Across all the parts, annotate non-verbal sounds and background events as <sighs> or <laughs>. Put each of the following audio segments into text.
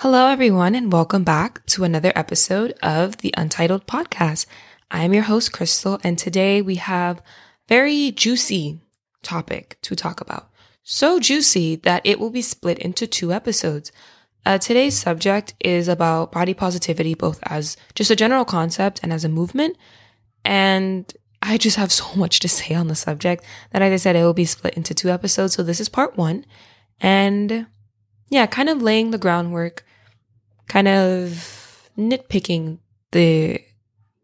Hello, everyone, and welcome back to another episode of the Untitled Podcast. I'm your host, Crystal, and today we have very juicy topic to talk about. So juicy that it will be split into two episodes. Uh, today's subject is about body positivity, both as just a general concept and as a movement. And I just have <laughs> so much to say on the subject that, as I said, it will be split into two episodes. So this is part one. And yeah, kind of laying the groundwork, kind of nitpicking the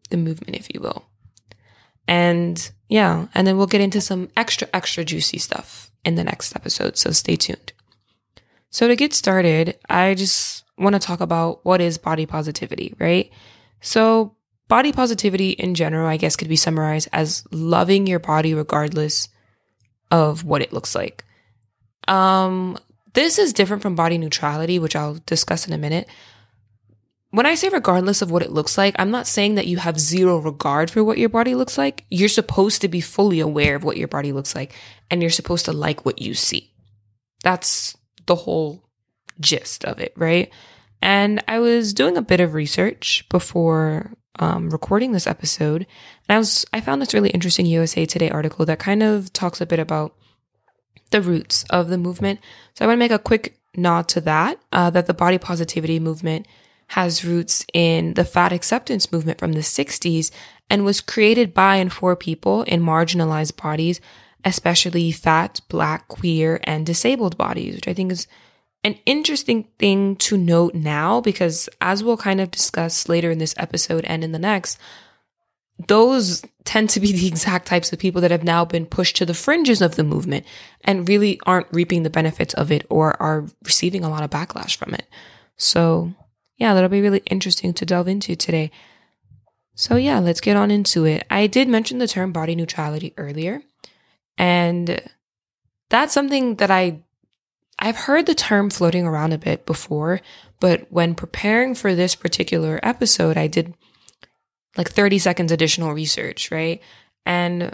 the movement, if you will. And yeah, and then we'll get into some extra, extra juicy stuff in the next episode. So stay tuned. So to get started, I just want to talk about what is body positivity, right? So body positivity in general, I guess, could be summarized as loving your body regardless of what it looks like. Um, this is different from body neutrality, which I'll discuss in a minute. When I say regardless of what it looks like, I'm not saying that you have zero regard for what your body looks like. You're supposed to be fully aware of what your body looks like and you're supposed to like what you see. That's the whole gist of it, right? And I was doing a bit of research before um, recording this episode, and I was I found this really interesting USA Today article that kind of talks a bit about the roots of the movement. So I want to make a quick nod to that, uh, that the body positivity movement has roots in the fat acceptance movement from the 60s and was created by and for people in marginalized bodies, especially fat, black, queer, and disabled bodies, which I think is an interesting thing to note now because as we'll kind of discuss later in this episode and in the next, those tend to be <laughs> the exact types of people that have now been pushed to the fringes of the movement and really aren't reaping the benefits of it or are receiving a lot of backlash from it. So, yeah, that'll be really interesting to delve into today. So, yeah, let's get on into it. I did mention the term body neutrality earlier, and that's something that I I've heard the term floating around a bit before, but when preparing for this particular episode, I did like 30 seconds additional research, right? And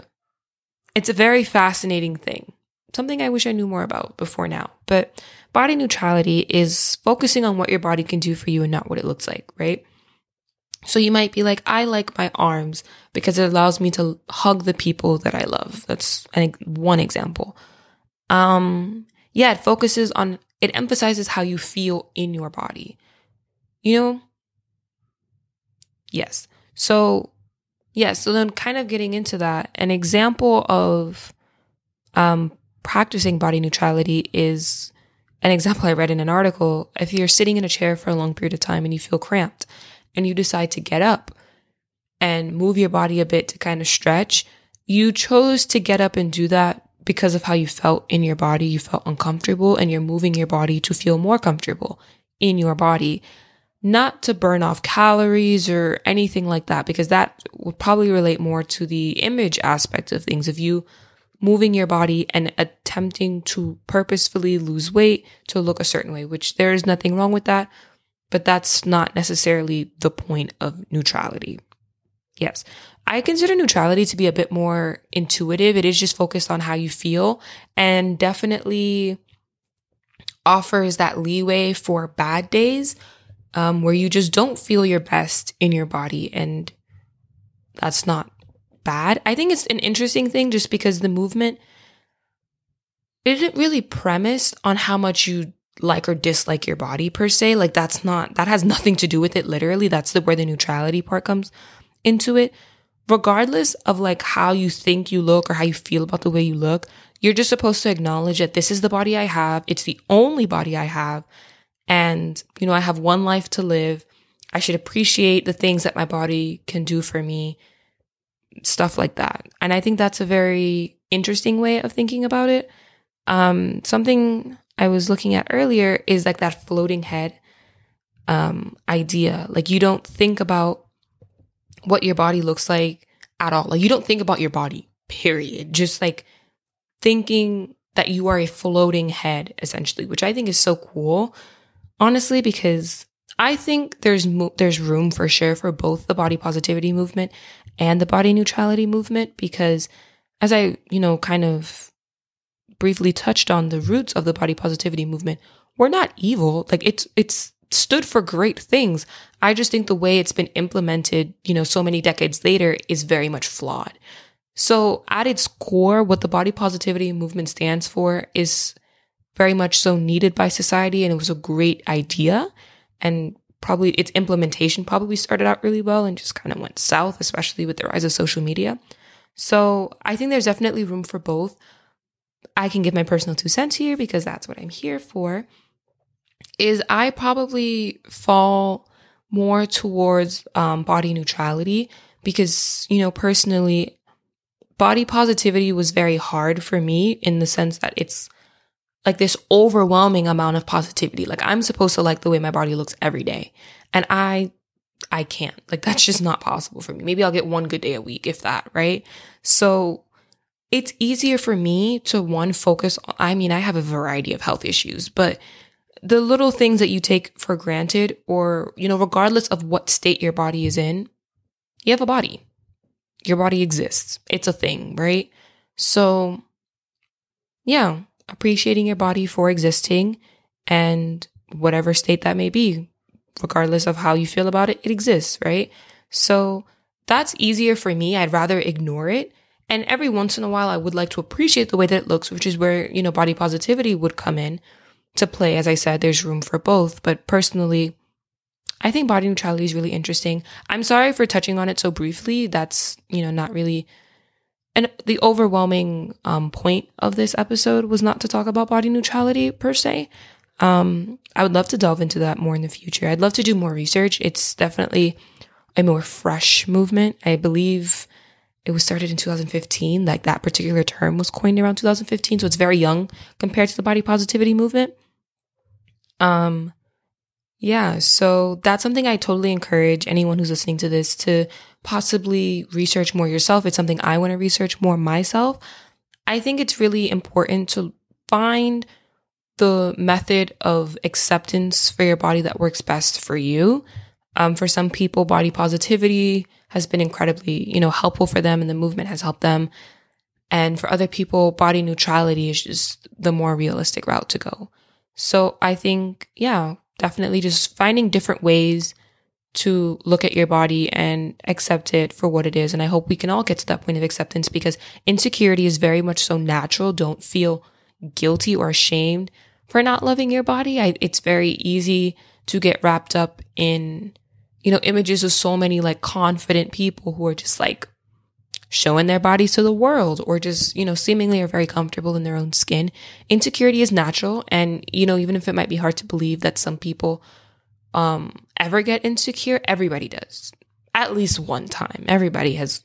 it's a very fascinating thing. Something I wish I knew more about before now. But body neutrality is focusing on what your body can do for you and not what it looks like, right? So you might be like, I like my arms because it allows me to hug the people that I love. That's one example. Um, yeah, it focuses on, it emphasizes how you feel in your body. You know? Yes. So, yeah, so then kind of getting into that, an example of um, practicing body neutrality is an example I read in an article. If you're sitting in a chair for a long period of time and you feel cramped and you decide to get up and move your body a bit to kind of stretch, you chose to get up and do that because of how you felt in your body. You felt uncomfortable and you're moving your body to feel more comfortable in your body, not to burn off calories or anything like that, because that would probably relate more to the image aspect of things of you moving your body and attempting to purposefully lose weight to look a certain way, which there is nothing wrong with that, but that's not necessarily the point of neutrality. Yes. I consider neutrality to be a bit more intuitive. It is just focused on how you feel and definitely offers that leeway for bad days um, where you just don't feel your best in your body. And that's not bad. I think it's an interesting thing just because the movement isn't really premised on how much you like or dislike your body per se. Like that's not, that has nothing to do with it literally. That's the where the neutrality part comes into it regardless of like how you think you look or how you feel about the way you look, you're just supposed to acknowledge that this is the body I have. It's the only body I have. And, you know, I have one life to live. I should appreciate the things that my body can do for me, stuff like that. And I think that's a very interesting way of thinking about it. Um, something I was looking at earlier is like that floating head um, idea. Like you don't think about what your body looks like at all. Like you don't think about your body, period. Just like thinking that you are a floating head essentially, which I think is so cool. Honestly, because I think there's mo- there's room for sure for both the body positivity movement and the body neutrality movement because as I, you know, kind of briefly touched on the roots of the body positivity movement, we're not evil. Like it's it's stood for great things. I just think the way it's been implemented, you know, so many decades later is very much flawed. So at its core, what the body positivity movement stands for is very much so needed by society. And it was a great idea. And probably its implementation probably started out really well and just kind of went south, especially with the rise of social media. So I think there's definitely room for both. I can give my personal two cents here because that's what I'm here for. Is I probably fall more towards um, body neutrality because, you know, personally, body positivity was very hard for me in the sense that it's like this overwhelming amount of positivity. Like I'm supposed to like the way my body looks every day. And I I can't. Like that's just not possible for me. Maybe I'll get one good day a week if that, right? So it's easier for me to one focus I mean, I have a variety of health issues, but the little things that you take for granted or, you know, regardless of what state your body is in, you have a body. Your body exists. It's a thing, right? So yeah, appreciating your body for existing and whatever state that may be, regardless of how you feel about it, it exists, right? So that's easier for me. I'd rather ignore it. And every once in a while, I would like to appreciate the way that it looks, which is where, you know, body positivity would come in to play. As I said, there's room for both. But personally, I think body neutrality is really interesting. I'm sorry for touching on it so briefly. That's, you know, not really and the overwhelming um, point of this episode was not to talk about body neutrality per se. Um, I would love to delve into that more in the future. I'd love to do more research. It's definitely a more fresh movement. I believe it was started in 2015. Like that particular term was coined around 2015. So it's very young compared to the body positivity movement. Um, yeah. So that's something I totally encourage anyone who's listening to this to possibly research more yourself. It's something I want to research more myself. I think it's really important to find the method of acceptance for your body that works best for you. Um, for some people, body positivity has been incredibly, you know, helpful for them and the movement has helped them. And for other people, body neutrality is just the more realistic route to go. So I think, yeah, definitely just finding different ways to look at your body and accept it for what it is. And I hope we can all get to that point of acceptance because insecurity is very much so natural. Don't feel guilty or ashamed for not loving your body. I, it's very easy to get wrapped up in, you know, images of so many like confident people who are just like showing their bodies to the world or just, you know, seemingly are very comfortable in their own skin. Insecurity is natural. And, you know, even if it might be hard to believe that some people um, ever get insecure, everybody does. At least one time. Everybody has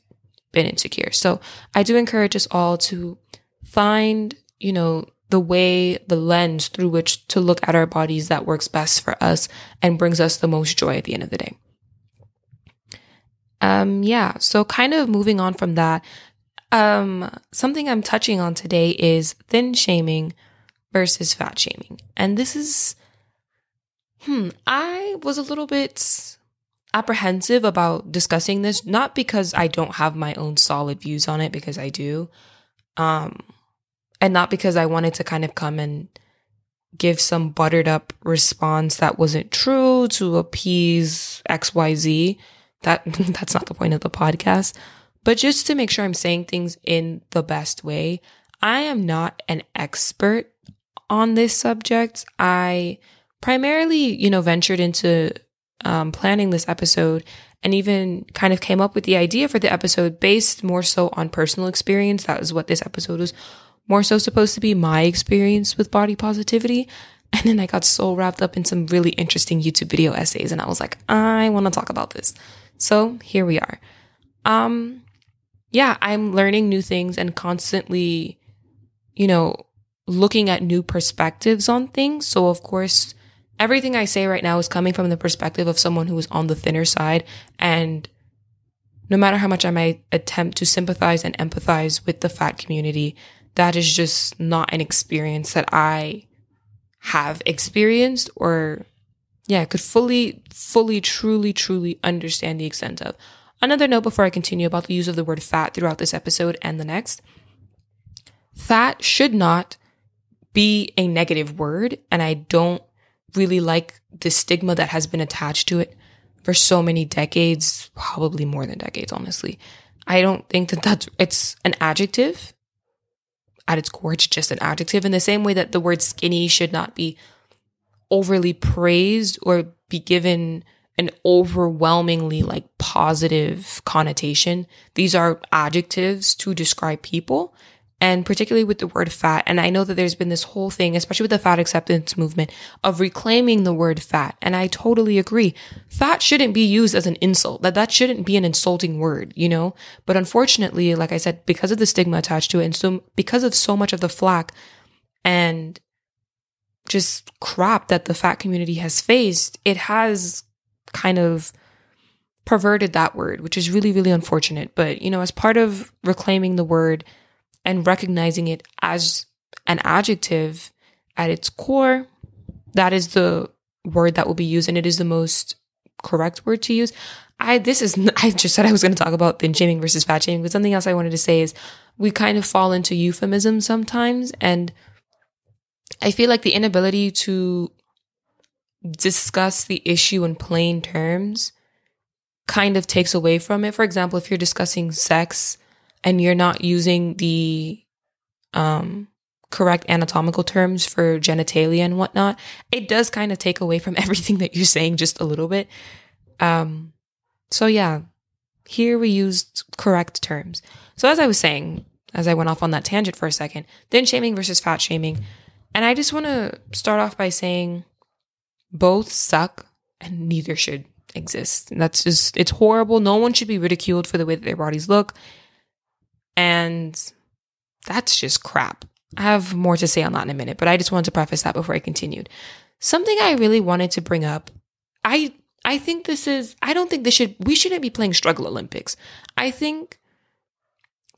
been insecure. So I do encourage us all to find, you know, the way, the lens through which to look at our bodies that works best for us and brings us the most joy at the end of the day. Um, yeah. So kind of moving on from that, um, something I'm touching on today is thin shaming versus fat shaming. And this is Hmm, I was a little bit apprehensive about discussing this, not because I don't have my own solid views on it, because I do, um, and not because I wanted to kind of come and give some buttered up response that wasn't true to appease XYZ. That <laughs> that's not the point of the podcast. But just to make sure I'm saying things in the best way. I am not an expert on this subject. I primarily, you know, ventured into um, planning this episode and even kind of came up with the idea for the episode based more so on personal experience. That was what this episode was more so supposed to be my experience with body positivity. And then I got so wrapped up in some really interesting YouTube video essays and I was like, I want to talk about this. So here we are. Um, yeah, I'm learning new things and constantly, you know, looking at new perspectives on things. So of course, everything I say right now is coming from the perspective of someone who is on the thinner side. And no matter how much I might attempt to sympathize and empathize with the fat community, that is just not an experience that I have experienced or, yeah, could fully, fully, truly, truly understand the extent of. Another note before I continue about the use of the word fat throughout this episode and the next. Fat should not be a negative word, and I don't really like the stigma that has been attached to it for so many decades, probably more than decades, honestly. I don't think that that's, it's an adjective at its core. It's just an adjective in the same way that the word skinny should not be overly praised or be given an overwhelmingly like positive connotation. These are adjectives to describe people and particularly with the word fat. And I know that there's been this whole thing, especially with the fat acceptance movement of reclaiming the word fat. And I totally agree. Fat shouldn't be used as an insult. That that shouldn't be an insulting word, you know? But unfortunately, like I said, because of the stigma attached to it and so because of so much of the flack and just crap that the fat community has faced, it has kind of perverted that word, which is really, really unfortunate. But, you know, as part of reclaiming the word, and recognizing it as an adjective at its core, that is the word that will be used and it is the most correct word to use. I this is <laughs> I just said I was going to talk about thin shaming versus fat shaming, but something else I wanted to say is we kind of fall into euphemism sometimes and I feel like the inability to discuss the issue in plain terms kind of takes away from it. For example, if you're discussing sex and you're not using the um, correct anatomical terms for genitalia and whatnot, it does kind of take away from <laughs> everything that you're saying just a little bit. Um, so yeah, here we used correct terms. So as I was saying, as I went off on that tangent for a second, thin shaming versus fat shaming. And I just want to start off by saying both suck and neither should exist. And that's just, it's horrible. No one should be ridiculed for the way that their bodies look. And that's just crap. I have more to say on that in a minute, but I just wanted to preface that before I continued. Something I really wanted to bring up. I I think this is I don't think this should we shouldn't be playing struggle Olympics. I think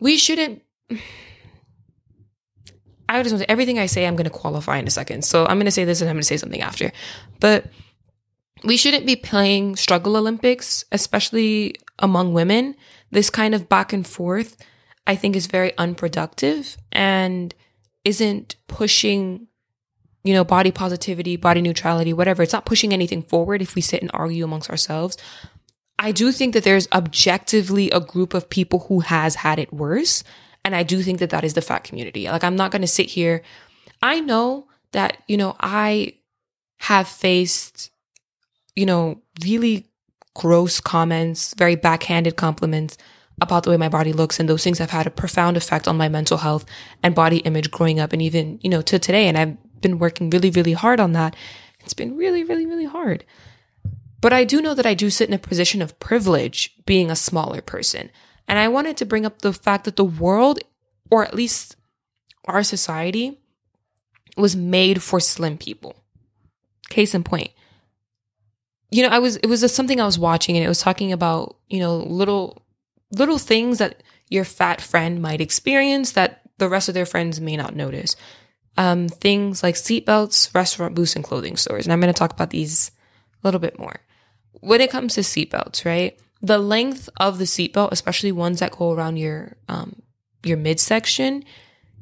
we shouldn't I just want to, everything I say I'm going to qualify in a second. So I'm going to say this and I'm going to say something after. But we shouldn't be playing struggle Olympics, especially among women. This kind of back and forth I think is very unproductive and isn't pushing, you know, body positivity, body neutrality, whatever. It's not pushing anything forward if we sit and argue amongst ourselves. I do think that there's objectively a group of people who has had it worse. And I do think that that is the fat community. Like, I'm not going to sit here. I know that, you know, I have faced, you know, really gross comments, very backhanded compliments about the way my body looks and those things have had a profound effect on my mental health and body image growing up and even, you know, to today. And I've been working really, really hard on that. It's been really, really, really hard. But I do know that I do sit in a position of privilege being a smaller person. And I wanted to bring up the fact that the world, or at least our society, was made for slim people. Case in point. You know, I was, it was something I was watching and it was talking about, you know, little little things that your fat friend might experience that the rest of their friends may not notice. Um, things like seatbelts, restaurant booths, and clothing stores. And I'm going to talk about these a little bit more. When it comes to seatbelts, right? The length of the seatbelt, especially ones that go around your um, your midsection,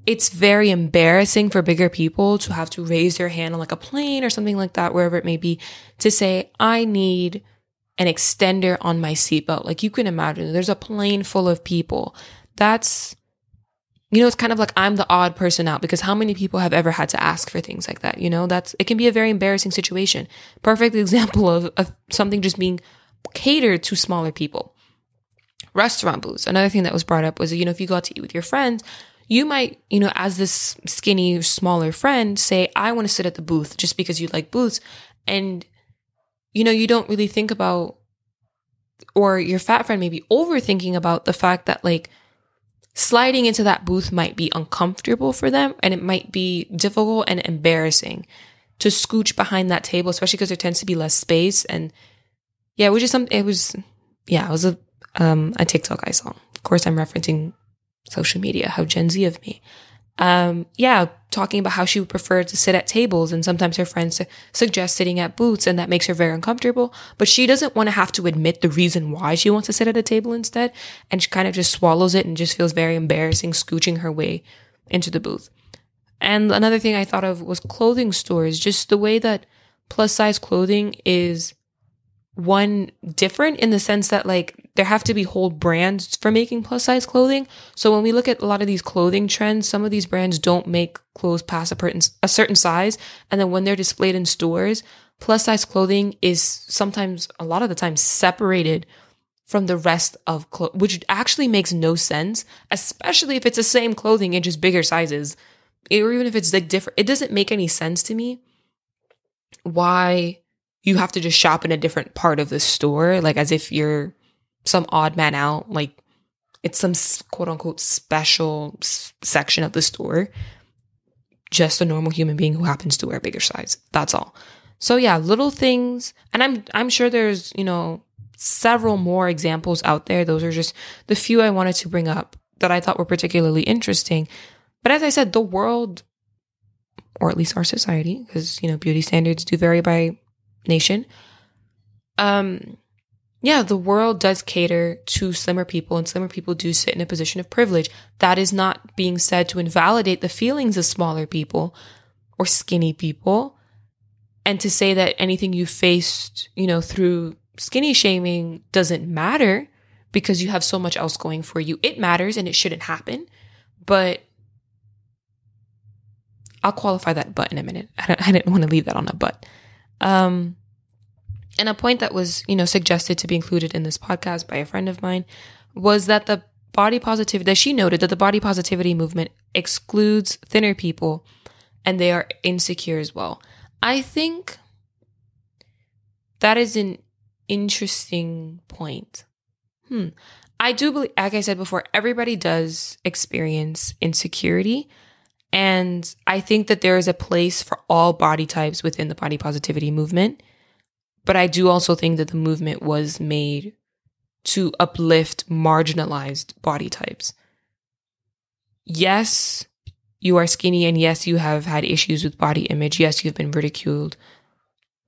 it's very embarrassing for bigger people to have to raise their hand on like a plane or something like that, wherever it may be, to say, I need an extender on my seatbelt. Like you can imagine, there's a plane full of people. That's, you know, it's kind of like I'm the odd person out because how many people have ever had to ask for things like that? You know, that's, it can be a very embarrassing situation. Perfect <laughs> example of, of something just being catered to smaller people. Restaurant booths. Another thing that was brought up was, you know, if you go out to eat with your friends, you might, you know, as this skinny, smaller friend say, I want to sit at the booth just because you like booths. And you know, you don't really think about, or your fat friend may be overthinking about the fact that like sliding into that booth might be uncomfortable for them and it might be difficult and embarrassing to scooch behind that table, especially because there tends to be less space. And yeah, it was just something, it was, yeah, it was a, um, a TikTok I saw. Of course, I'm referencing social media, how Gen Z of me um, yeah, talking about how she would prefer to sit at tables and sometimes her friends suggest sitting at booths and that makes her very uncomfortable. But she doesn't want to have to admit the reason why she wants to sit at a table instead. And she kind of just swallows it and just feels very embarrassing scooching her way into the booth. And another thing I thought of was clothing stores, just the way that plus size clothing is one different in the sense that like there have to be whole brands for making plus size clothing. So when we look at a lot of these clothing trends, some of these brands don't make clothes past a, certain size. And then when they're displayed in stores, plus size clothing is sometimes a lot of the time separated from the rest of clothes, which actually makes no sense, especially if it's the same clothing in just bigger sizes, or even if it's like different. It doesn't make any sense to me why you have to just shop in a different part of the store, like as if you're some odd man out, like it's some quote unquote special s- section of the store. Just a normal human being who happens to wear a bigger size. That's all. So yeah, little things, and I'm I'm sure there's you know several more examples out there. Those are just the few I wanted to bring up that I thought were particularly interesting. But as I said, the world, or at least our society, because you know beauty standards do vary by nation. Um, yeah, the world does cater to slimmer people, and slimmer people do sit in a position of privilege. That is not being said to invalidate the feelings of smaller people or skinny people, and to say that anything you faced, you know, through skinny shaming doesn't matter because you have so much else going for you. It matters and it shouldn't happen, but I'll qualify that but in a minute. <laughs> I, I didn't want to leave that on a but. Um, and a point that was, you know, suggested to be included in this podcast by a friend of mine was that the body positivity, that she noted that the body positivity movement excludes thinner people and they are insecure as well. I think that is an interesting point. Hmm. I do believe, like I said before, everybody does experience insecurity. And I think that there is a place for all body types within the body positivity movement. But I do also think that the movement was made to uplift marginalized body types. Yes, you are skinny, and yes, you have had issues with body image. Yes, you've been ridiculed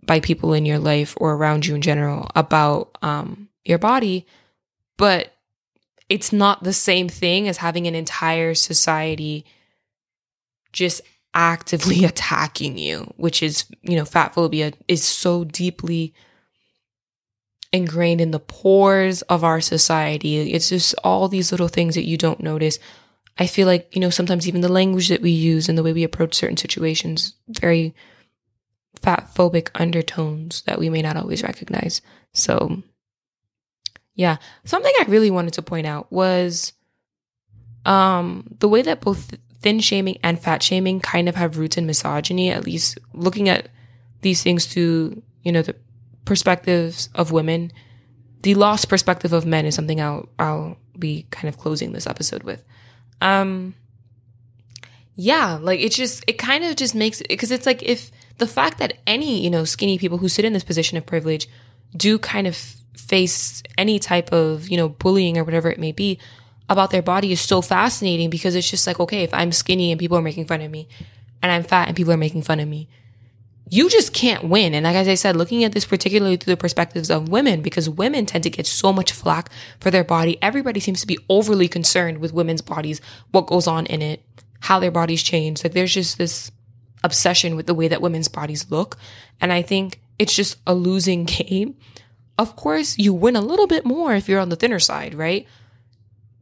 by people in your life or around you in general about um, your body, but it's not the same thing as having an entire society just actively <laughs> attacking you, which is, you know, fat phobia is so deeply ingrained in the pores of our society. It's just all these little things that you don't notice. I feel like, you know, sometimes even the language that we use and the way we approach certain situations, very fat phobic undertones that we may not always recognize. So, yeah, something I really wanted to point out was um the way that both thin shaming and fat shaming kind of have roots in misogyny, at least looking at these things through, you know, the perspectives of women. The lost perspective of men is something I'll I'll be kind of closing this episode with. Um yeah, like it just it kind of just makes because it's like if the fact that any, you know, skinny people who sit in this position of privilege do kind of face any type of, you know, bullying or whatever it may be, about their body is so fascinating because it's just like, okay, if I'm skinny and people are making fun of me and I'm fat and people are making fun of me, you just can't win. And like as I said, looking at this particularly through the perspectives of women, because women tend to get so much flack for their body. Everybody seems to be overly concerned with women's bodies, what goes on in it, how their bodies change. Like there's just this obsession with the way that women's bodies look. And I think it's just a losing <laughs> game. Of course, you win a little bit more if you're on the thinner side, right?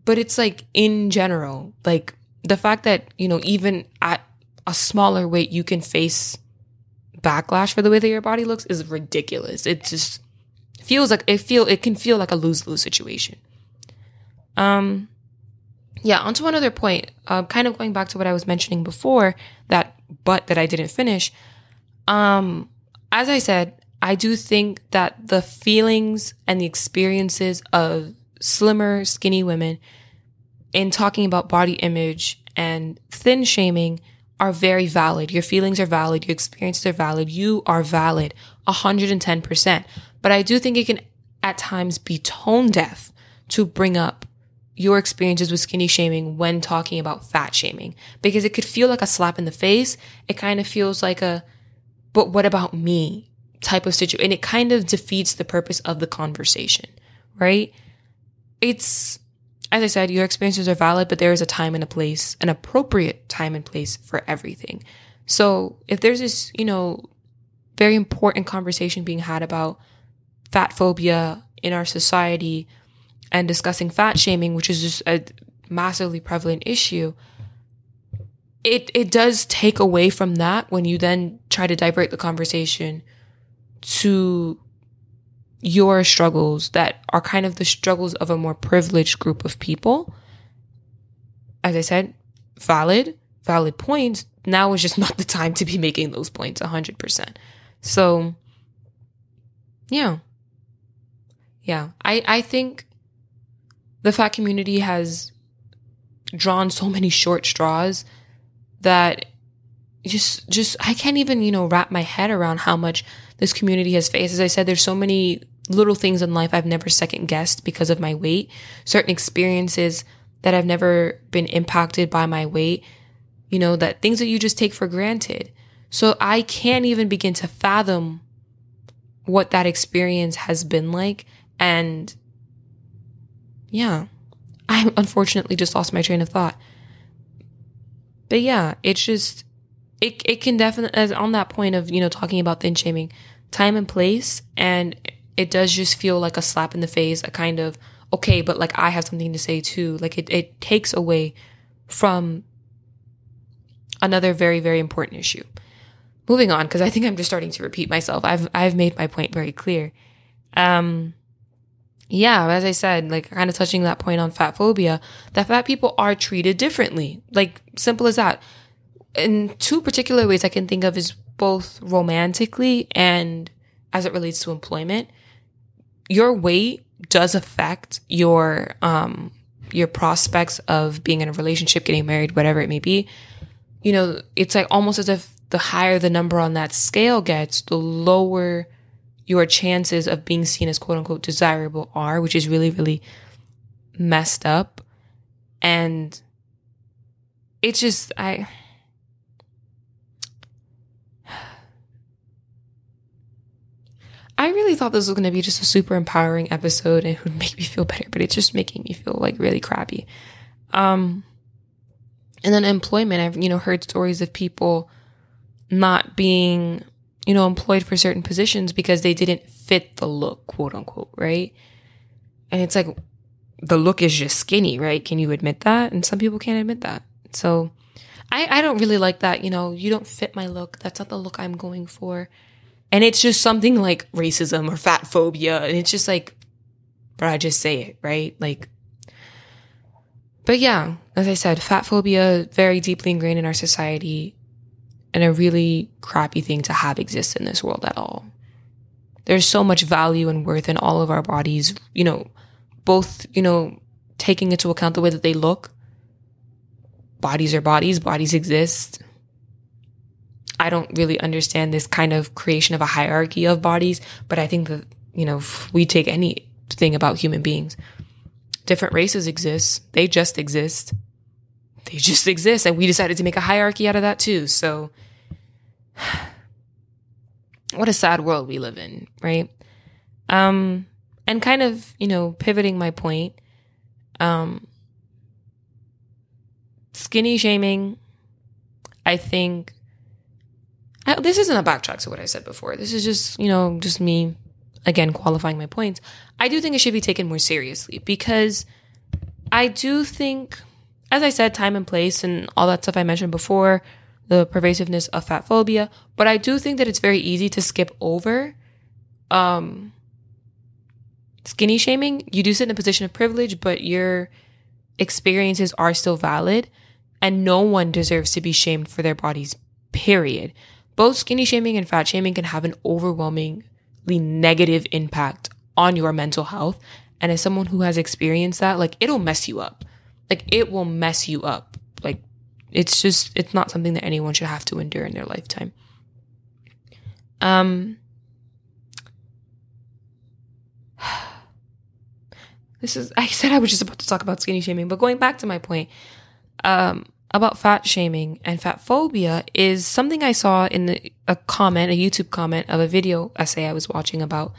But it's like in general, like the fact that, you know, even at a smaller weight, you can face backlash for the way that your body looks is ridiculous. It just feels like it feel it can feel like a lose lose situation. Um, yeah. Onto one other point. Uh, kind of going back to what I was mentioning before that, but that I didn't finish. Um, as I said, I do think that the feelings and the experiences of slimmer, skinny women in talking about body image and thin shaming are very valid. Your feelings are valid. Your experiences are valid. You are valid 110%. But I do think it can at times be tone deaf to bring up your experiences with skinny shaming when talking about fat shaming because it could feel like a slap in the face. It kind of feels like a, but what about me type of situation. And it kind of defeats the purpose of the conversation, right? It's, as I said, your experiences are valid, but there is a time and a place, an appropriate time and place for everything. So if there's this, you know, very important conversation being had about fat phobia in our society and discussing fat shaming, which is just a massively prevalent issue, it it does take away from that when you then try to divert the conversation to your struggles that are kind of the struggles of a more privileged group of people. As I said, valid, valid points. Now is just <laughs> not the time to be making those points 100%. So, yeah. Yeah. I, I think the fat community has drawn so many short straws that just just I can't even, you know, wrap my head around how much this community has faced. As I said, there's so many little things in life I've never second guessed because of my weight, certain experiences that I've never been impacted by my weight, you know, that things that you just take for granted. So I can't even begin to fathom what that experience has been like. And yeah, I unfortunately just lost my train of thought. But yeah, it's just, it, it can definitely, as on that point of, you know, talking about thin shaming, time and place. And it does just feel like a slap in the face, a kind of, okay, but like I have something to say too. Like it, it takes away from another very, very important issue. Moving on, because I think I'm just starting to repeat myself. I've, I've made my point very clear. Um, yeah, as I said, like kind of touching that point on fat phobia, that fat people are treated differently. Like simple as that. In two particular ways I can think of is both romantically and as it relates to employment. Your weight does affect your um your prospects of being in a relationship, getting married, whatever it may be. You know, it's like almost as if the higher the number on that scale gets, the lower your chances of being seen as quote unquote desirable are, which is really, really messed up. And it's just, I, I really thought this was going to be just a super empowering episode and it would make me feel better, but it's just making me feel like really crappy. Um, and then employment, I've, you know, heard stories of people not being you know, employed for certain positions because they didn't fit the look, quote unquote, right? And it's like the look is just skinny, right? Can you admit that? And some people can't admit that. So I, I don't really like that, you know, you don't fit my look. That's not the look I'm going for. And it's just something like racism or fat phobia. And it's just like, but I just say it, right? Like, but yeah, as I said, fat phobia very deeply ingrained in our society and a really crappy thing to have exist in this world at all. There's so much value and worth in all of our bodies, you know, both, you know, taking into account the way that they look. Bodies are bodies, bodies exist. I don't really understand this kind of creation of a hierarchy of bodies, but I think that, you know, if we take anything about human beings, different races exist. They just exist. They just exist. And we decided to make a hierarchy out of that too. So <sighs> what a sad world we live in, right? Um, and kind of, you know, pivoting my point, um, skinny shaming, I think, I, this isn't a backtrack to what I said before. This is just, you know, just me, again, qualifying my points. I do think it should be taken more seriously because I do think, as I said, time and place and all that stuff I mentioned before, the pervasiveness of fat phobia, but I do think that it's very easy to skip over um, skinny shaming. You do sit in a position of privilege, but your experiences are still valid, and no one deserves to be shamed for their bodies, period. Both skinny shaming and fat shaming can have an overwhelmingly negative impact on your mental health. And as someone who has experienced that, like it'll mess you up. Like it will mess you up. Like it's just, it's not something that anyone should have to endure in their lifetime. Um, <sighs> this is, <laughs> I said I was just about to talk about skinny shaming, but going back to my point, um, about fat shaming and fat phobia is something I saw in the, a comment, a YouTube comment of a video essay I was watching about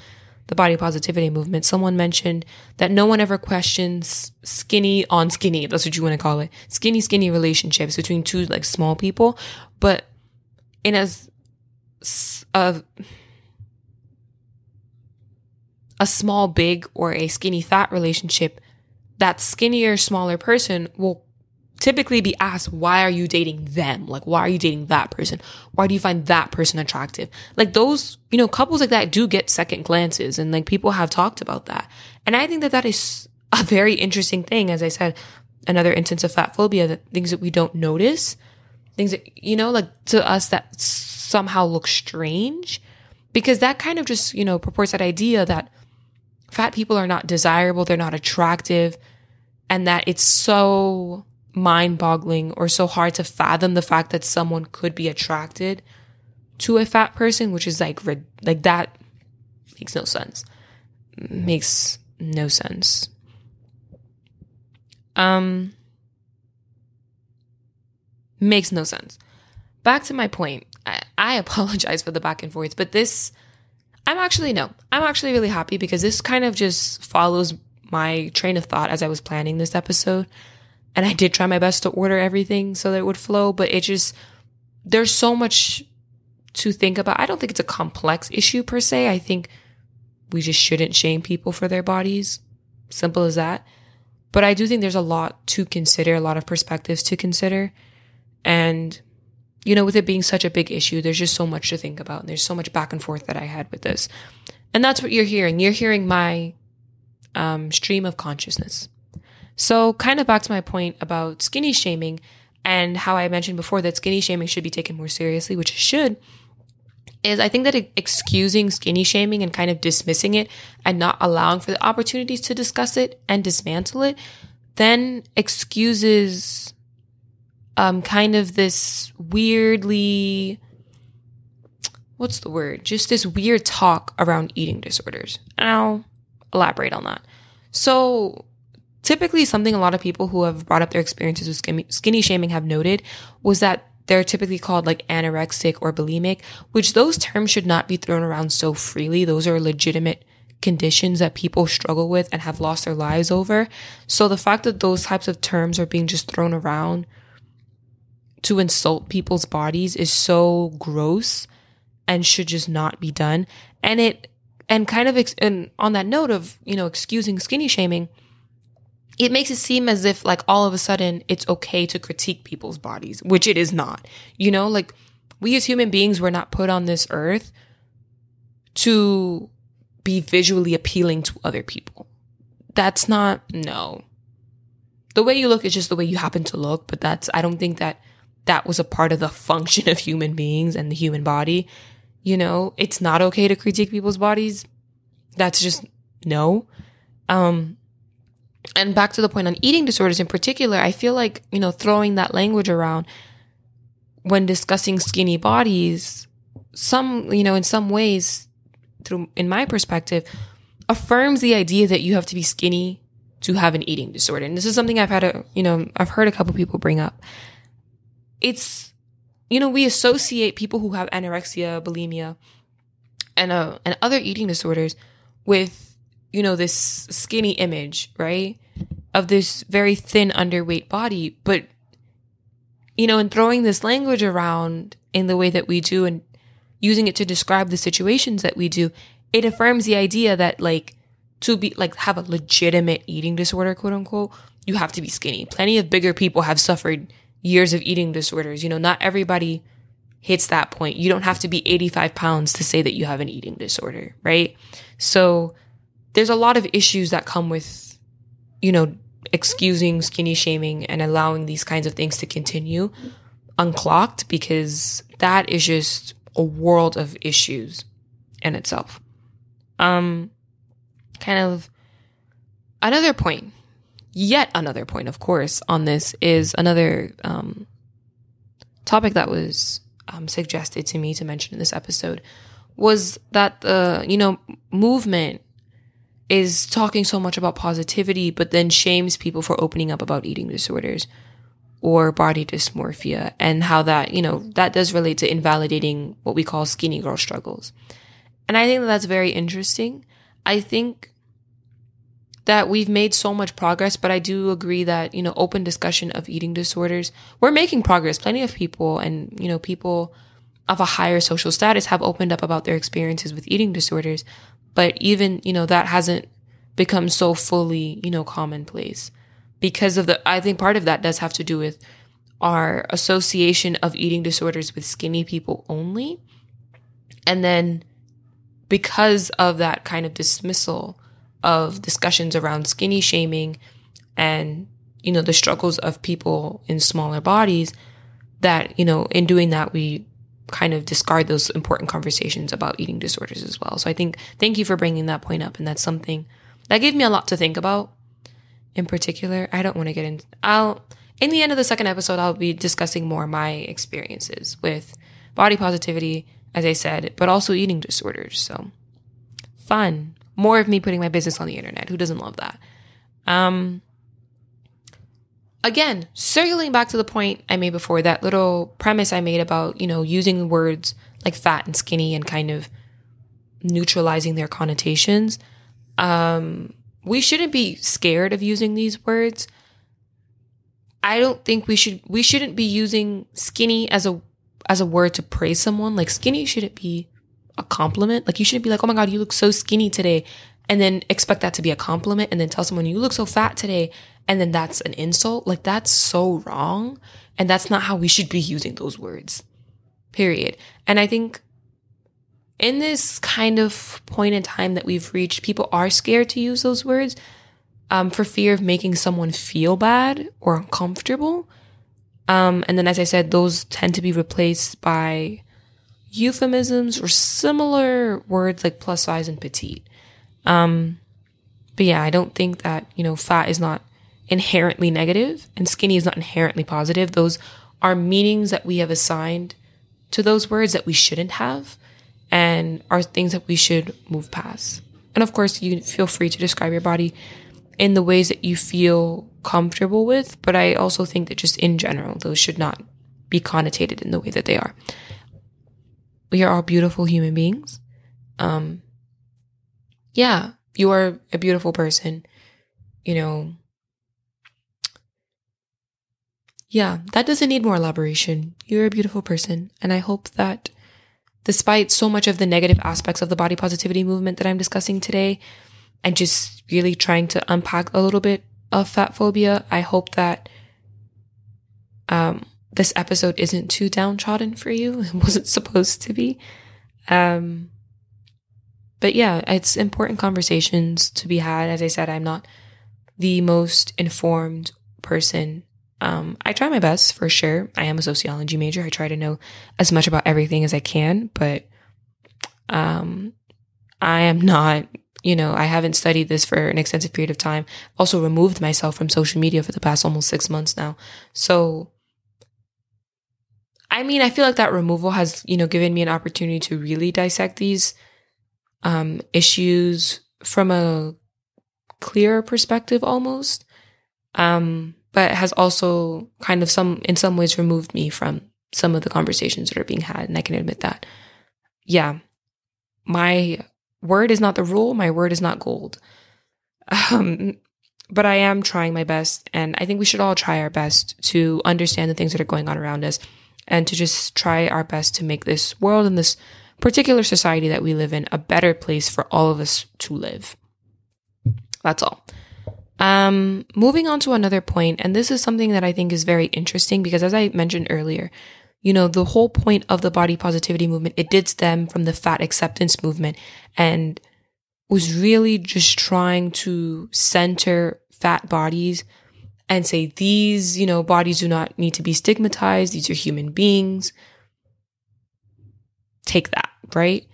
the body positivity movement, someone mentioned that no one ever questions skinny on skinny. That's what you want to call it. Skinny, skinny relationships between two like small people. But in as a a small big or a skinny fat relationship, that skinnier smaller person will typically be asked, why are you dating them? Like, why are you dating that person? Why do you find that person attractive? Like those, you know, couples like that do get second glances and like people have talked about that. And I think that that is a very interesting thing. As I said, another instance of fat phobia, that things that we don't notice, things that, you know, like to us that somehow look strange because that kind of just, you know, purports that idea that fat people are not desirable, they're not attractive, and that it's so mind boggling or so hard to fathom the fact that someone could be attracted to a fat person, which is like, like that makes no sense. Makes no sense. Um, makes no sense. Back to my point. I, I <laughs> apologize for the back and forth, but this, I'm actually, no, I'm actually really happy because this kind of just follows my train of thought as I was planning this episode. And I did try my best to order everything so that it would flow, but it just, there's so much to think about. I don't think it's a complex issue per se. I think we just shouldn't shame people for their bodies. Simple as that. But I do think there's a lot to consider, a lot of perspectives to consider. And, you know, with it being such a big issue, there's just so much to think about. And there's so much back and forth that I had with this. And that's what you're hearing. You're hearing my um, stream of consciousness. So, kind of back to my point about skinny shaming and how I mentioned before that skinny shaming should be taken more seriously, which it should, is I think that excusing skinny shaming and kind of dismissing it and not allowing for the opportunities to discuss it and dismantle it then excuses um, kind of this weirdly what's the word? Just this weird talk around eating disorders. And I'll elaborate on that. So, typically something a lot of people who have brought up their experiences with skinny, shaming have noted was that they're typically called like anorexic or bulimic, which those terms should not be thrown around so freely. Those are legitimate conditions that people struggle with and have lost their lives over. So the fact that those types of terms are being just thrown around to insult people's bodies is so gross and should just not be done. And it, and kind of, ex- and on that note of, you know, excusing skinny shaming, it makes it seem as if like all of a sudden it's okay to critique people's bodies, which it is not. You know, like we as human beings were not put on this earth to be visually appealing to other people. That's not, no. The way you look is just the way you happen to look, but that's, I don't think that that was a part of the function of human beings and the human body. You know, it's not okay to critique people's bodies. That's just no. Um, and back to the point on eating disorders in particular, I feel like, you know, throwing that language around when discussing skinny bodies, some, you know, in some ways, through, in my perspective, affirms the idea that you have to be skinny to have an eating disorder. And this is something I've had a, you know, I've heard a couple people bring up. It's, you know, we associate people who have anorexia, bulimia, and, uh, and other eating disorders with you know, this skinny image, right? Of this very thin, underweight body. But, you know, in throwing this language around in the way that we do and using it to describe the situations that we do, it affirms the idea that, like, to be, like, have a legitimate eating disorder, quote unquote, you have to be skinny. Plenty of bigger people have suffered years of eating disorders. You know, not everybody hits that point. You don't have to be 85 pounds to say that you have an eating disorder, right? So, there's a lot of issues that come with, you know, excusing skinny shaming and allowing these kinds of things to continue unclocked because that is just a world of issues in itself. Um, kind of another point, yet another point, of course, on this is another um, topic that was um, suggested to me to mention in this episode was that the you know movement is talking so much about positivity, but then shames people for opening up about eating disorders or body dysmorphia and how that, you know, that does relate to invalidating what we call skinny girl struggles. And I think that that's very interesting. I think that we've made so much progress, but I do agree that, you know, open discussion of eating disorders, we're making progress. Plenty of people and, you know, people of a higher social status have opened up about their experiences with eating disorders. But even, you know, that hasn't become so fully, you know, commonplace because of the, I think part of that does have to do with our association of eating disorders with skinny people only. And then because of that kind of dismissal of discussions around skinny shaming and, you know, the struggles of people in smaller bodies, that, you know, in doing that, we kind of discard those important conversations about eating disorders as well. So I think, thank you for bringing that point up. And that's something that gave me a lot to think about in particular. I don't want to get into, I'll, in the end of the second episode, I'll be discussing more my experiences with body positivity, as I said, but also eating disorders. So fun. More of me putting my business on the internet. Who doesn't love that? Um, again, circling back to the point I made before, that little premise I made about, you know, using words like fat and skinny and kind of neutralizing their connotations. Um, we shouldn't be scared of using these words. I don't think we should we shouldn't be using skinny as a as a word to praise someone. Like skinny shouldn't be a compliment. Like you shouldn't be like, "Oh my god, you look so skinny today." And then expect that to be a compliment and then tell someone you look so fat today and then that's an insult. Like that's so wrong. And that's not how we should be using those words. Period. And I think in this kind of point in time that we've reached, people are scared to use those words um, for fear of making someone feel bad or uncomfortable. Um, and then, as I said, those tend to be replaced by euphemisms or similar words like plus size and petite. Um, but yeah, I don't think that, you know, fat is not inherently negative and skinny is not inherently positive. Those are meanings that we have assigned to those words that we shouldn't have and are things that we should move past. And of course, you feel free to describe your body in the ways that you feel comfortable with. But I also think that just in general, those should not be connotated in the way that they are. We are all beautiful human beings. Um, yeah, you are a beautiful person. You know, yeah, that doesn't need more elaboration. You're a beautiful person. And I hope that despite so much of the negative aspects of the body positivity movement that I'm discussing today, and just really trying to unpack a little bit of fat phobia, I hope that um, this episode isn't too downtrodden for you. <laughs> It wasn't supposed to be. Um, but yeah, it's important conversations to be had. As I said, I'm not the most informed person um, I try my best for sure. I am a sociology major. I try to know as much about everything as I can, but um, I am not, you know, I haven't studied this for an extensive period of time. Also removed myself from social media for the past almost six months now. So, I mean, I feel like that removal has, you know, given me an opportunity to really dissect these um, issues from a clearer perspective almost. Um, but has also kind of some, in some ways, removed me from some of the conversations that are being had. And I can admit that. Yeah. My word is not the rule. My word is not gold. Um, but I am trying my best. And I think we should all try our best to understand the things that are going on around us and to just try our best to make this world and this particular society that we live in a better place for all of us to live. That's all. Um, moving on to another point, and this is something that I think is very interesting because as I mentioned earlier, you know, the whole point of the body positivity movement, it did stem from the fat acceptance movement and was really just trying to center fat bodies and say these, you know, bodies do not need to be stigmatized. These are human beings. Take that, right?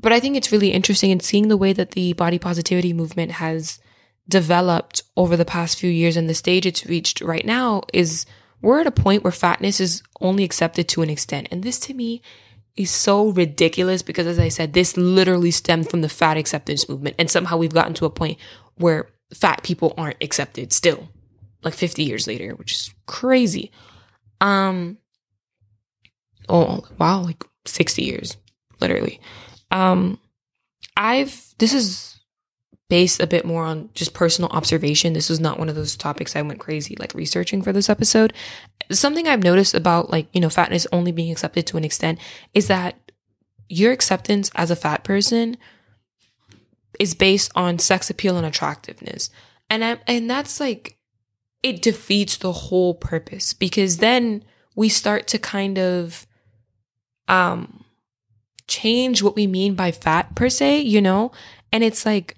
But I think it's really interesting in seeing the way that the body positivity movement has developed over the past few years and the stage it's reached right now is we're at a point where fatness is only accepted to an extent. And this to me is so ridiculous because as I said, this literally stemmed from the fat acceptance movement. And somehow we've gotten to a point where fat people aren't accepted still, like 50 years later, which is crazy. Um, oh, wow, like 60 years, literally. Um, I've, this is based a bit more on just personal observation. This was not one of those topics I went crazy like researching for this episode. Something I've noticed about like, you know, fatness only being accepted to an extent is that your acceptance as a fat person is based on sex appeal and attractiveness. And I, and that's like it defeats the whole purpose because then we start to kind of um change what we mean by fat per se, you know? And it's like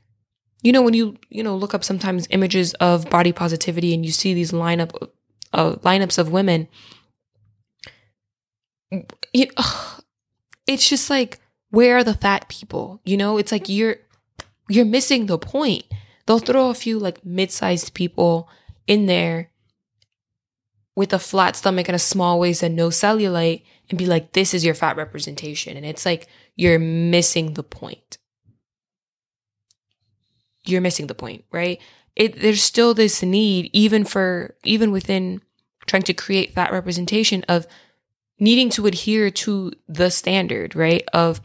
you know when you you know look up sometimes images of body positivity and you see these lineup uh, lineups of women you, ugh, it's just like where are the fat people? You know it's like you're you're missing the point. They'll throw a few like mid-sized people in there with a flat stomach and a small waist and no cellulite and be like this is your fat representation. And it's like you're missing the point you're missing the point, right? It, there's still this need, even for, even within trying to create that representation of needing to adhere to the standard, right? Of,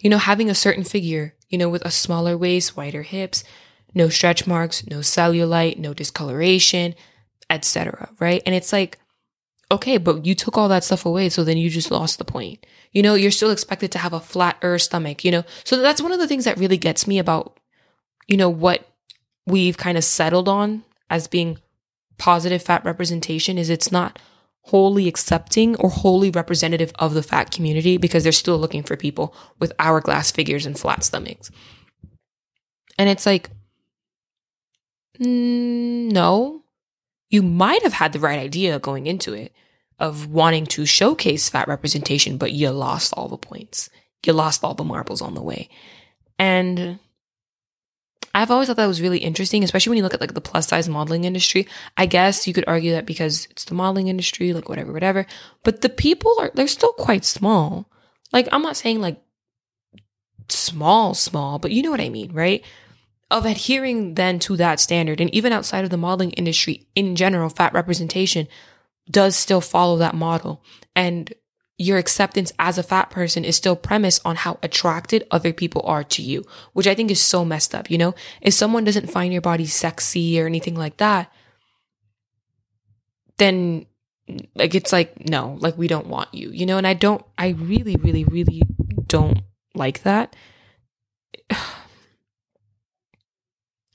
you know, having a certain figure, you know, with a smaller waist, wider hips, no stretch marks, no cellulite, no discoloration, etc. right? And it's like, okay, but you took all that stuff away, so then you just lost the point. You know, you're still expected to have a flatter stomach, you know? So that's one of the things that really gets me about you know, what we've kind of settled on as being positive fat representation is it's not wholly accepting or wholly representative of the fat community because they're still looking for people with hourglass figures and flat stomachs. And it's like, mm, no, you might have had the right idea going into it of wanting to showcase fat representation, but you lost all the points. You lost all the marbles on the way. And I've always thought that was really interesting, especially when you look at like the plus size modeling industry. I guess you could argue that because it's the modeling industry, like whatever, whatever. But the people are they're still quite small. Like I'm not saying like small, small, but you know what I mean, right? Of adhering then to that standard. And even outside of the modeling industry in general, fat representation does still follow that model. And your acceptance as a fat person is still premised on how attracted other people are to you, which I think is so messed up. You know, if someone doesn't find your body sexy or anything like that, then like it's like, no, like we don't want you, you know, and I don't, I really, really, really don't like that. <sighs>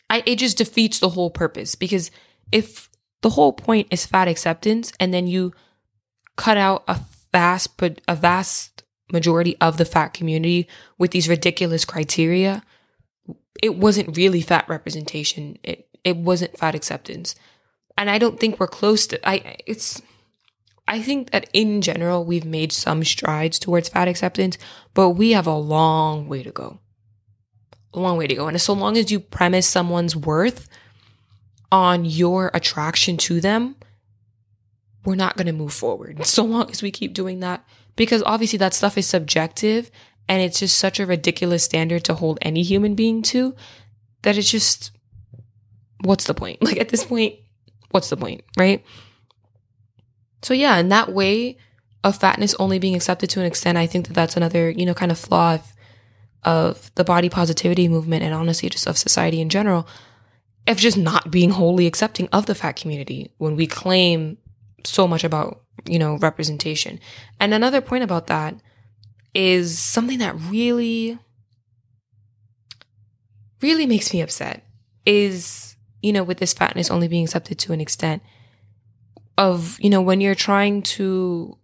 I, it just defeats the whole purpose because if the whole point is fat acceptance and then you cut out a vast a vast majority of the fat community with these ridiculous criteria it wasn't really fat representation. It it wasn't fat acceptance. And i don't think we're close to i it's i think that in general we've made some strides towards fat acceptance but we have a long way to go. A long way to go. And so long as you premise someone's worth on your attraction to them we're not going to move forward so long as we keep doing that. Because obviously that stuff is subjective and it's just such a ridiculous standard to hold any human being to that it's just, what's the point? <laughs> Like at this point, what's the point, right? So yeah, in that way of fatness only being accepted to an extent, I think that that's another, you know, kind of flaw of, of the body positivity movement and honestly just of society in general of just not being wholly accepting of the fat community when we claim so much about, you know, representation. And another point about that is something that really, really makes me upset is, you know, with this fatness only being accepted to an extent of, you know, when you're trying to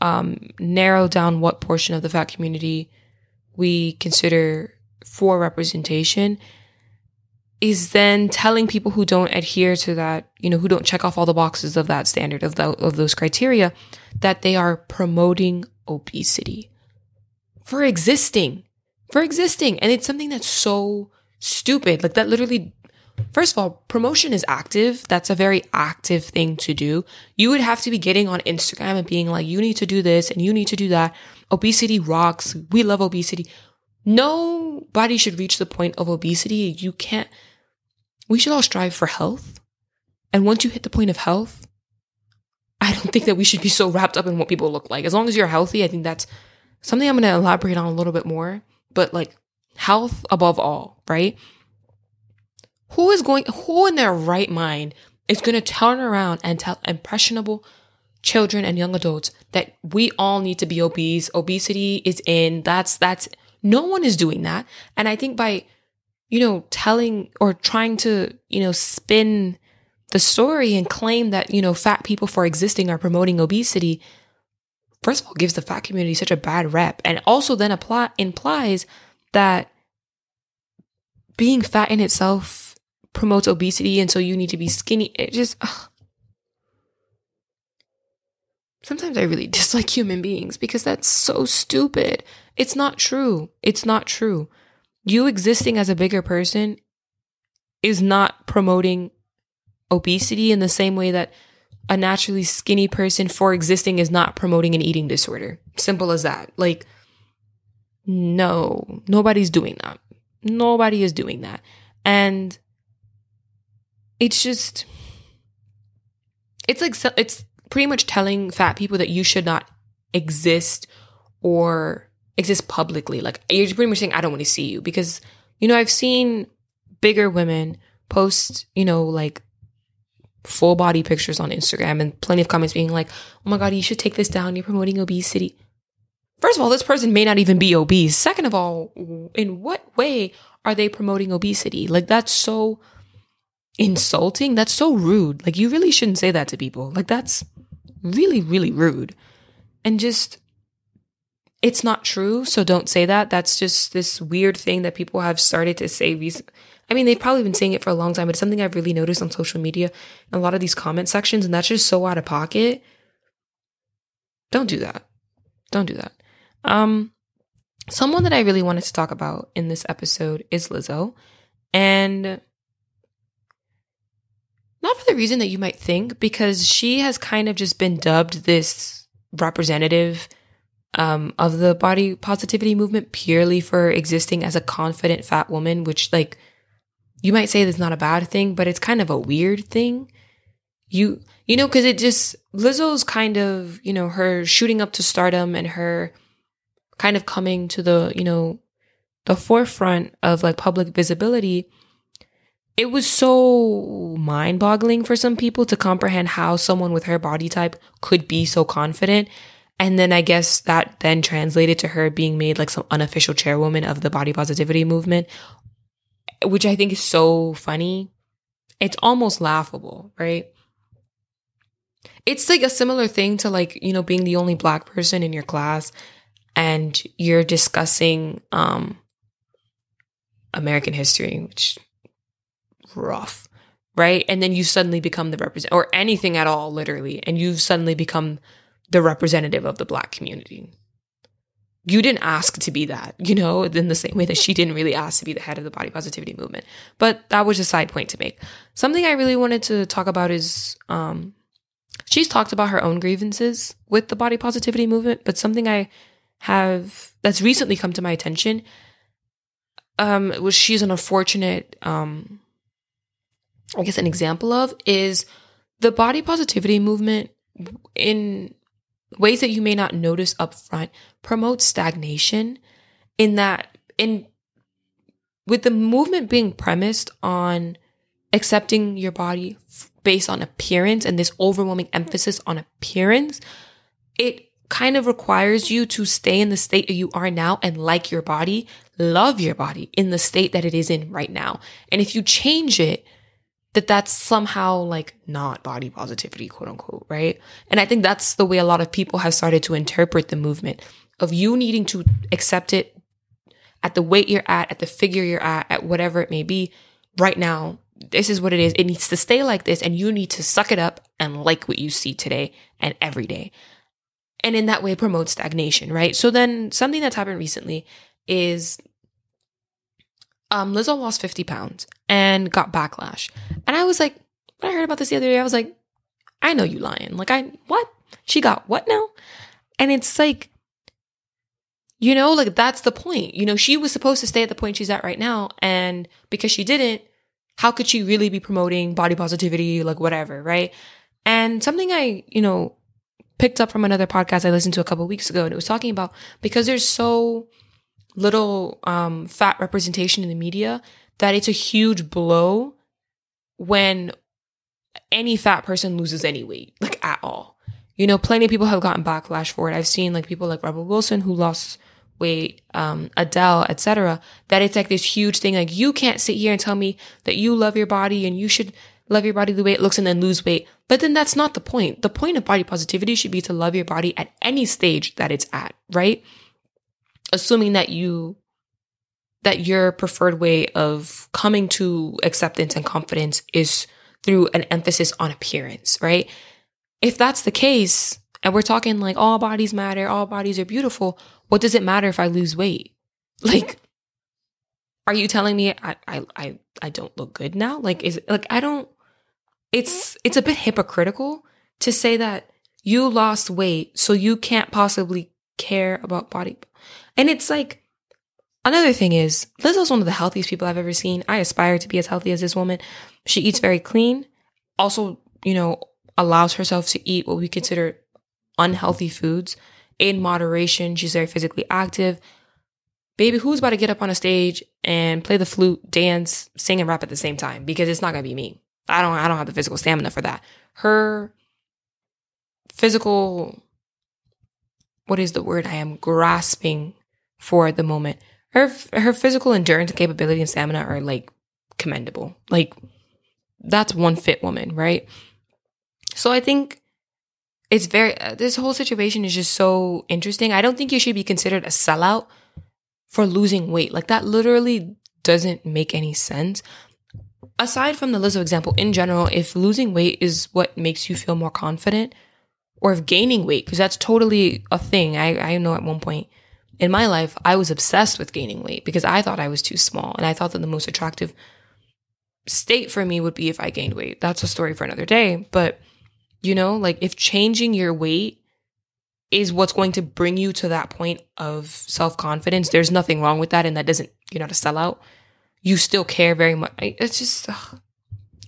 um, narrow down what portion of the fat community we consider for representation is then telling people who don't adhere to that, you know, who don't check off all the boxes of that standard of the, of those criteria that they are promoting obesity for existing, for existing. And it's something that's so stupid. Like that literally, first of all, promotion is active. That's a very active thing to do. You would have to be getting on Instagram and being like, you need to do this and you need to do that. Obesity rocks. We love obesity. Nobody should reach the point of obesity. You can't, we should all strive for health. And once you hit the point of health, I don't think that we should be so wrapped up in what people look like. As long as you're healthy, I think that's something I'm going to elaborate on a little bit more. But like health above all, right? who is going, who in their right mind is going to turn around and tell impressionable children and young adults that we all need to be obese. Obesity is in. That's, that's, no one is doing that. And I think by, you know, telling or trying to, you know, spin the story and claim that, you know, fat people for existing are promoting obesity, first of all, gives the fat community such a bad rep. And also then apply, implies that being fat in itself promotes obesity. And so you need to be skinny. It just, ugh. sometimes I really <laughs> dislike human beings because that's so stupid. It's not true. It's not true. You existing as a bigger person is not promoting obesity in the same way that a naturally skinny person for existing is not promoting an eating disorder. Simple as that. Like, no, nobody's doing that. Nobody is doing that. And it's just, it's like, it's pretty much telling fat people that you should not exist or exist publicly. Like, you're pretty much saying, I don't want to see you because, you know, I've seen bigger women post, you know, like full body pictures on Instagram and plenty of comments being like, oh my God, you should take this down. You're promoting obesity. First of all, this person may not even be obese. Second of all, in what way are they promoting obesity? Like, that's so insulting. That's so rude. Like, you really shouldn't say that to people. Like, that's really, really rude. And just, it's not true. So don't say that. That's just this weird thing that people have started to say recently I mean, they've probably been saying it for a long time, but it's something I've really noticed on social media in a lot of these comment sections, and that's just so out of pocket. Don't do that. Don't do that. Um, someone that I really wanted to talk about in this episode is Lizzo. And not for the reason that you might think, because she has kind of just been dubbed this representative um, of the body positivity movement purely for existing as a confident fat woman, which, like, you might say that's not a bad thing, but it's kind of a weird thing. You, you know, cause it just, Lizzo's kind of, you know, her shooting up to stardom and her kind of coming to the, you know, the forefront of like public visibility. It was so mind boggling for some people to comprehend how someone with her body type could be so confident. And then I guess that then translated to her being made like some unofficial chairwoman of the body positivity movement which I think is so funny. It's almost laughable, right? It's like a similar thing to like, you know, being the only black person in your class and you're discussing um American history, which rough, right? And then you suddenly become the represent or anything at all, literally, and you've suddenly become the representative of the black community you didn't ask to be that, you know, in the same way that she didn't really ask to be the head of the body positivity movement. But that was a side point to make. Something I really wanted to talk about is um, she's talked about her own grievances with the body positivity movement, but something I have that's recently come to my attention um, was she's an unfortunate, um, I guess, an example of is the body positivity movement in ways that you may not notice up front promote stagnation in that in with the movement being premised on accepting your body based on appearance and this overwhelming emphasis on appearance it kind of requires you to stay in the state that you are now and like your body love your body in the state that it is in right now. And if you change it that that's somehow like not body positivity, quote unquote, right? And I think that's the way a lot of people have started to interpret the movement of you needing to accept it at the weight you're at, at the figure you're at, at whatever it may be right now. This is what it is. It needs to stay like this, and you need to suck it up and like what you see today and every day. And in that way, promote stagnation, right? So then something that's happened recently is um, Lizzo lost 50 pounds and got backlash. And I was like, when I heard about this the other day, I was like, I know you lying. Like, I, what? She got what now? And it's like, you know, like that's the point. You know, she was supposed to stay at the point she's at right now. And because she didn't, how could she really be promoting body positivity, like whatever, right? And something I, you know, picked up from another podcast I listened to a couple weeks ago, and it was talking about because there's so little um, fat representation in the media that it's a huge blow when any fat person loses any weight, like at all. You know, plenty of people have gotten backlash for it. I've seen like people like Rebel Wilson who lost weight, um, Adele, etc. That it's like this huge thing. Like you can't sit here and tell me that you love your body and you should love your body the way it looks and then lose weight. But then that's not the point. The point of body positivity should be to love your body at any stage that it's at, right? Assuming that you that your preferred way of coming to acceptance and confidence is through an emphasis on appearance, right? If that's the case, and we're talking like all bodies matter, all bodies are beautiful, what does it matter if I lose weight? <laughs> Like, are you telling me I I I, I don't look good now? Like, is like I don't it's it's a bit hypocritical to say that you lost weight so you can't possibly care about body. And it's like another thing is Lizzo's one of the healthiest people I've ever seen. I aspire to be as healthy as this woman. She eats very clean. Also, you know, allows herself to eat what we consider unhealthy foods in moderation. She's very physically active. Baby, who's about to get up on a stage and play the flute, dance, sing, and rap at the same time? Because it's not gonna be me. I don't I don't have the physical stamina for that. Her physical what is the word I am grasping for the moment? Her her physical endurance capability and stamina are like commendable. Like that's one fit woman, right? So I think it's very uh, this whole situation is just so interesting. I don't think you should be considered a sellout for losing weight. Like that literally doesn't make any sense aside from the Lizzo example, in general, if losing weight is what makes you feel more confident, or if gaining weight, because that's totally a thing. I, I know at one point in my life, I was obsessed with gaining weight because I thought I was too small. And I thought that the most attractive state for me would be if I gained weight. That's a story for another day. But, you know, like if changing your weight is what's going to bring you to that point of self confidence, there's nothing wrong with that. And that doesn't, you're not a sellout you still care very much. It's just ugh,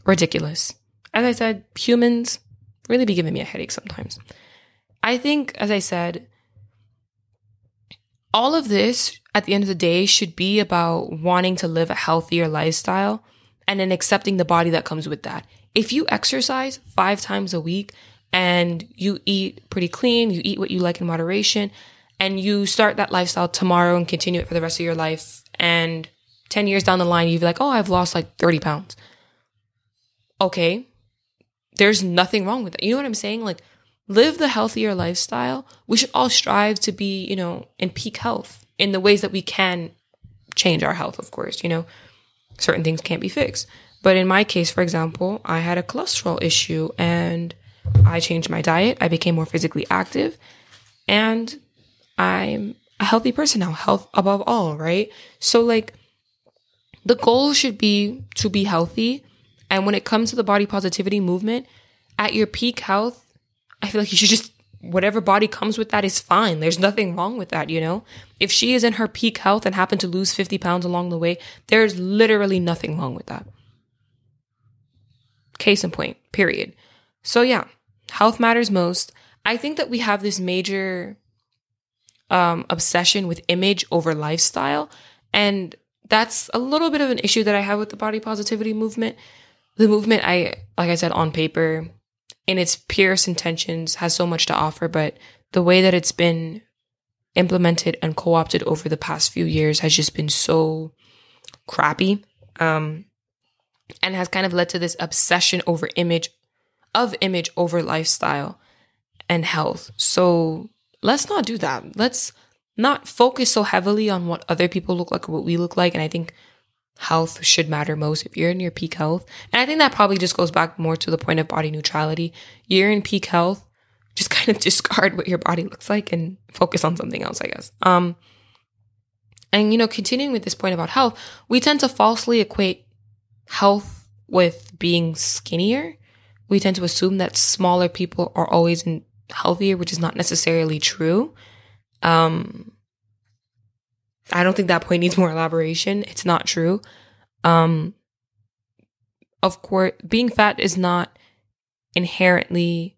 ridiculous. As I said, humans really be giving me a headache sometimes. I think, as I said, all of this at the end of the day should be about wanting to live a healthier lifestyle and then accepting the body that comes with that. If you exercise five times a week and you eat pretty clean, you eat what you like in moderation, and you start that lifestyle tomorrow and continue it for the rest of your life, and 10 years down the line, you'd be like, oh, I've lost like 30 pounds. Okay. There's nothing wrong with that. You know what I'm saying? Like, live the healthier lifestyle. We should all strive to be, you know, in peak health in the ways that we can change our health, of course. You know, certain things can't be fixed. But in my case, for example, I had a cholesterol issue and I changed my diet. I became more physically active and I'm a healthy person now, health above all, right? So, like, the goal should be to be healthy. And when it comes to the body positivity movement, at your peak health, I feel like you should just, whatever body comes with that is fine. There's nothing wrong with that, you know? If she is in her peak health and happened to lose 50 pounds along the way, there's literally nothing wrong with that. Case in point, period. So, yeah, health matters most. I think that we have this major um, obsession with image over lifestyle. And that's a little bit of an issue that I have with the body positivity movement. The movement, I like I said on paper, in its purest intentions, has so much to offer, but the way that it's been implemented and co-opted over the past few years has just been so crappy, um, and has kind of led to this obsession over image, of image over lifestyle and health. So let's not do that. Let's not focus so heavily on what other people look like or what we look like. And I think health should matter most if you're in your peak health. And I think that probably just goes back more to the point of body neutrality. You're in peak health, just kind of <laughs> discard what your body looks like and focus on something else, I guess. Um, and you know, continuing with this point about health, we tend to falsely equate health with being skinnier. We tend to assume that smaller people are always healthier, which is not necessarily true. Um, I don't think that point needs more elaboration. It's not true. Um, of course, being fat is not inherently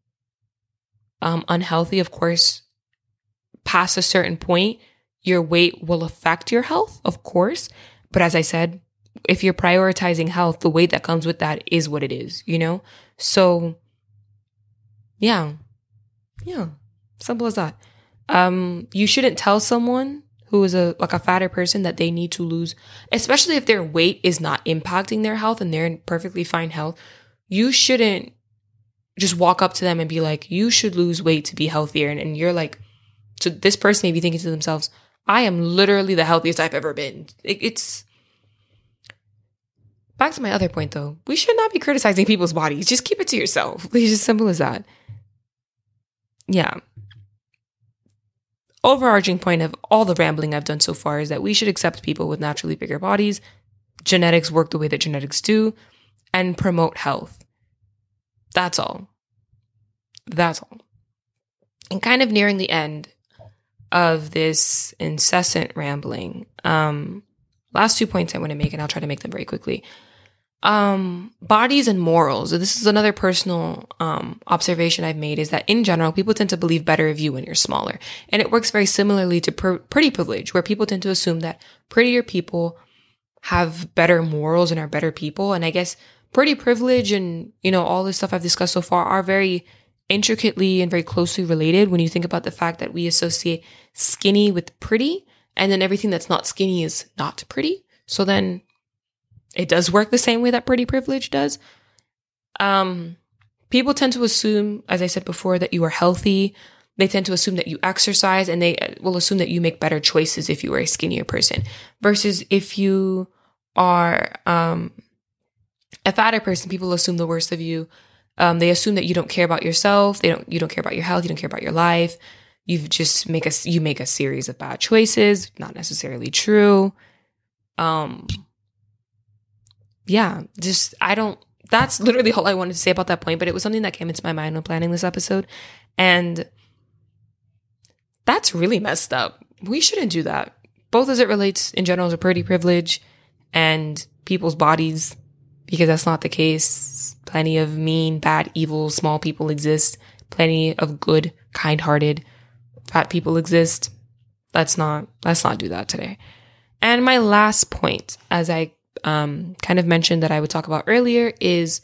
um, unhealthy. Of course, past a certain point, your weight will affect your health, of course. But as I said, if you're prioritizing health, the weight that comes with that is what it is, you know? So yeah. Yeah. Simple as that. Um, you shouldn't tell someone who is a like a fatter person that they need to lose, especially if their weight is not impacting their health and they're in perfectly fine health. You shouldn't just walk up to them and be like, you should lose weight to be healthier. And, and you're like, so this person may be thinking to themselves, I am literally the healthiest I've ever been. It, it's back to my other point though. We should not be criticizing people's bodies. Just keep it to yourself. <laughs> It's as simple as that yeah. Overarching point of all the rambling I've done so far is that we should accept people with naturally bigger bodies, genetics work the way that genetics do, and promote health. That's all. That's all. And kind of nearing the end of this incessant rambling, um, last two points I want to make, and I'll try to make them very quickly um bodies and morals. This is another personal um observation i've made is that in general people tend to believe better of you when you're smaller. And it works very similarly to pr- pretty privilege where people tend to assume that prettier people have better morals and are better people. And i guess pretty privilege and you know all the stuff i've discussed so far are very intricately and very closely related when you think about the fact that we associate skinny with pretty and then everything that's not skinny is not pretty. So then it does work the same way that pretty privilege does. Um, people tend to assume, as I said before, that you are healthy. They tend to assume that you exercise and they will assume that you make better choices if you are a skinnier person versus if you are um, a fatter person, people assume the worst of you. Um, they assume that you don't care about yourself. They don't. You don't care about your health. You don't care about your life. You just make a you make a series of bad choices. Not necessarily true. Um, yeah, just I don't that's literally all I wanted to say about that point, but it was something that came into my mind when planning this episode. And that's really messed up. We shouldn't do that. Both as it relates in general to pretty privilege and people's bodies, because that's not the case. Plenty of mean, bad, evil, small people exist. Plenty of good, kind hearted, fat people exist. Let's not, let's not do that today. And my last point, as I um, kind of mentioned that I would talk about earlier is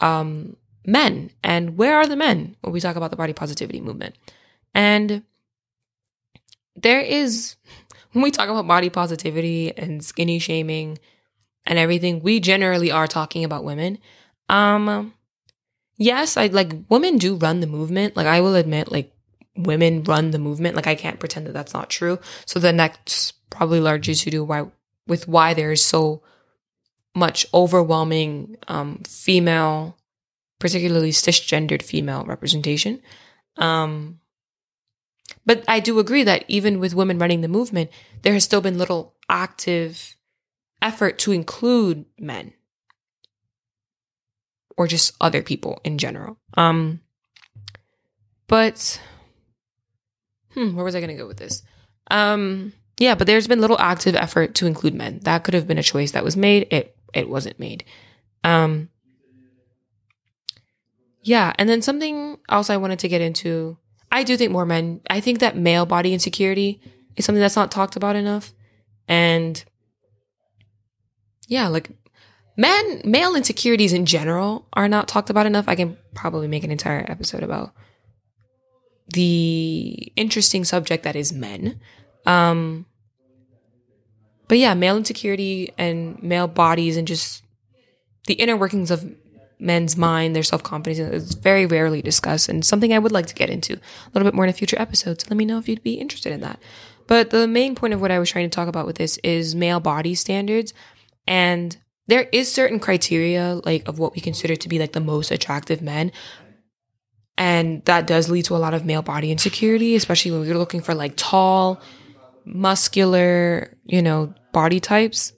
um, men and where are the men when we talk about the body positivity movement. And there is, when we talk about body positivity and skinny shaming and everything, we generally are talking about women. Um, yes, I like women do run the movement. Like I will admit, like women run the movement. Like I can't pretend that that's not true. So the next probably largely to do why with why there is so much overwhelming um, female, particularly cisgendered female representation. Um, but I do agree that even with women running the movement, there has still been little active effort to include men or just other people in general. Um, but hmm, where was I going to go with this? Um, yeah, but there's been little active effort to include men. That could have been a choice that was made. It it wasn't made. Um yeah, and then something else I wanted to get into. I do think more men, I think that male body insecurity is something that's not talked about enough. And yeah, like men, male insecurities in general are not talked about enough. I can probably make an entire episode about the interesting subject that is men. Um, but yeah, male insecurity and male bodies and just the inner workings of men's mind, their self confidence is very rarely discussed and something I would like to get into a little bit more in a future episode. So let me know if you'd be interested in that. But the main point of what I was trying to talk about with this is male body standards. And there is certain criteria like of what we consider to be like the most attractive men. And that does lead to a lot of male body insecurity, especially when we're looking for like tall, muscular, you know, body types.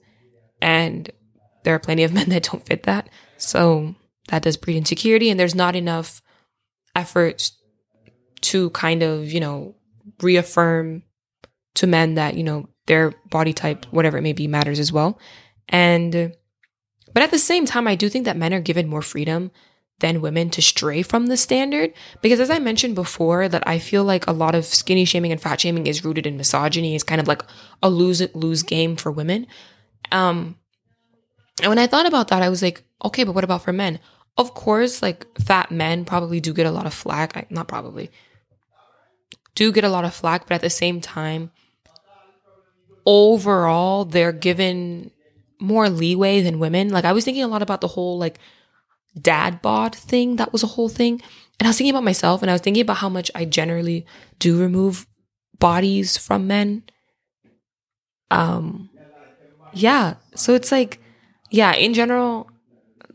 And there are plenty of <laughs> men that don't fit that. So that does breed insecurity. And there's not enough effort to kind of, you know, reaffirm to men that, you know, their body type, whatever it may be, matters as well. And, but at the same time, I do think that men are given more freedom than women to stray from the standard. Because as I mentioned before, that I feel like a lot of skinny shaming and fat shaming is rooted in misogyny. It's kind of like a lose it lose game for women. Um, And when I thought about that, I was like, okay, but what about for men? Of course, like fat men probably do get a lot of flack. I, not probably, do get a lot of flack, but at the same time, overall, they're given more leeway than women. Like I was thinking a lot about the whole like dad bod thing. That was a whole thing. And I was thinking about myself and I was thinking about how much I generally do remove bodies from men. Um yeah, so it's like yeah, in general,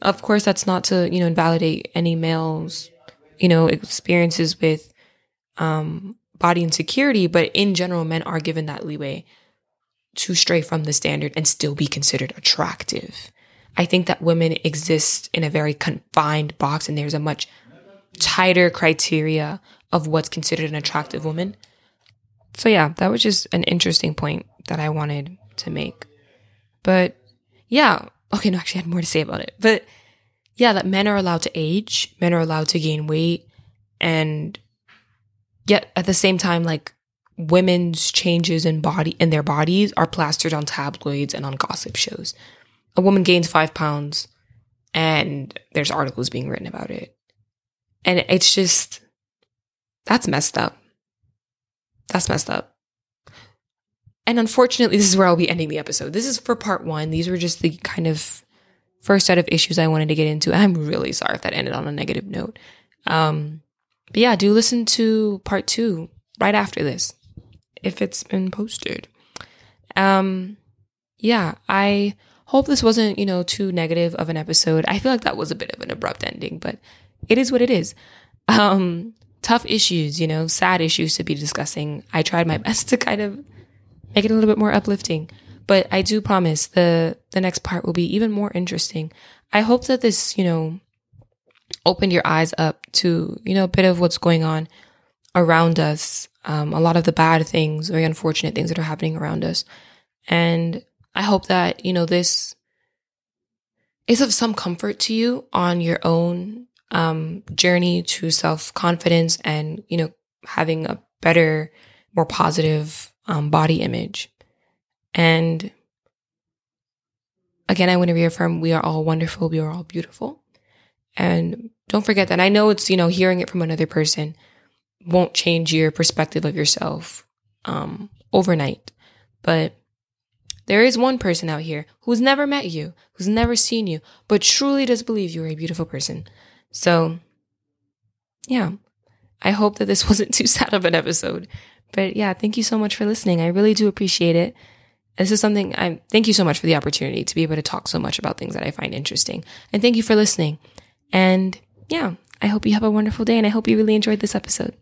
of course that's not to, you know, invalidate any males, you know, experiences with um body insecurity, but in general men are given that leeway to stray from the standard and still be considered attractive. I think that women exist in a very confined box and there's a much tighter criteria of what's considered an attractive woman. So yeah, that was just an interesting point that I wanted to make. But yeah, okay, no, actually I had more to say about it. But yeah, that men are allowed to age, men are allowed to gain weight, and yet at the same time, like women's changes in body in their bodies are plastered on tabloids and on gossip shows. A woman gains five pounds and there's articles being written about it. And it's just that's messed up. That's messed up. And unfortunately, this is where I'll be ending the episode. This is for part one. These were just the kind of first set of issues I wanted to get into. I'm really sorry if that ended on a negative note. Um, but yeah, do listen to part two right after this if it's been posted. Um, yeah, I hope this wasn't, you know, too negative of an episode. I feel like that was a bit of an abrupt ending, but it is what it is. Um, tough issues, you know, sad issues to be discussing. I tried my <laughs> best to kind of make it a little bit more uplifting, but I do promise the the next part will be even more interesting. I hope that this, you know, opened your eyes up to, you know, a bit of what's going on around us um, a lot of the bad things, very unfortunate things that are happening around us. And I hope that, you know, this is of some comfort to you on your own um, journey to self confidence and, you know, having a better, more positive um, body image. And again, I want to reaffirm we are all wonderful. We are all beautiful. And don't forget that. I know it's, you know, hearing it from another person won't change your perspective of yourself um, overnight. But there is one person out here who's never met you, who's never seen you, but truly does believe you're a beautiful person. So, yeah, I hope that this <laughs> wasn't too sad of an episode. But yeah, thank you so much for listening. I really do appreciate it. This is something I thank you so much for the opportunity to be able to talk so much about things that I find interesting. And thank you for listening. And yeah, I hope you have a wonderful day and I hope you really enjoyed this episode.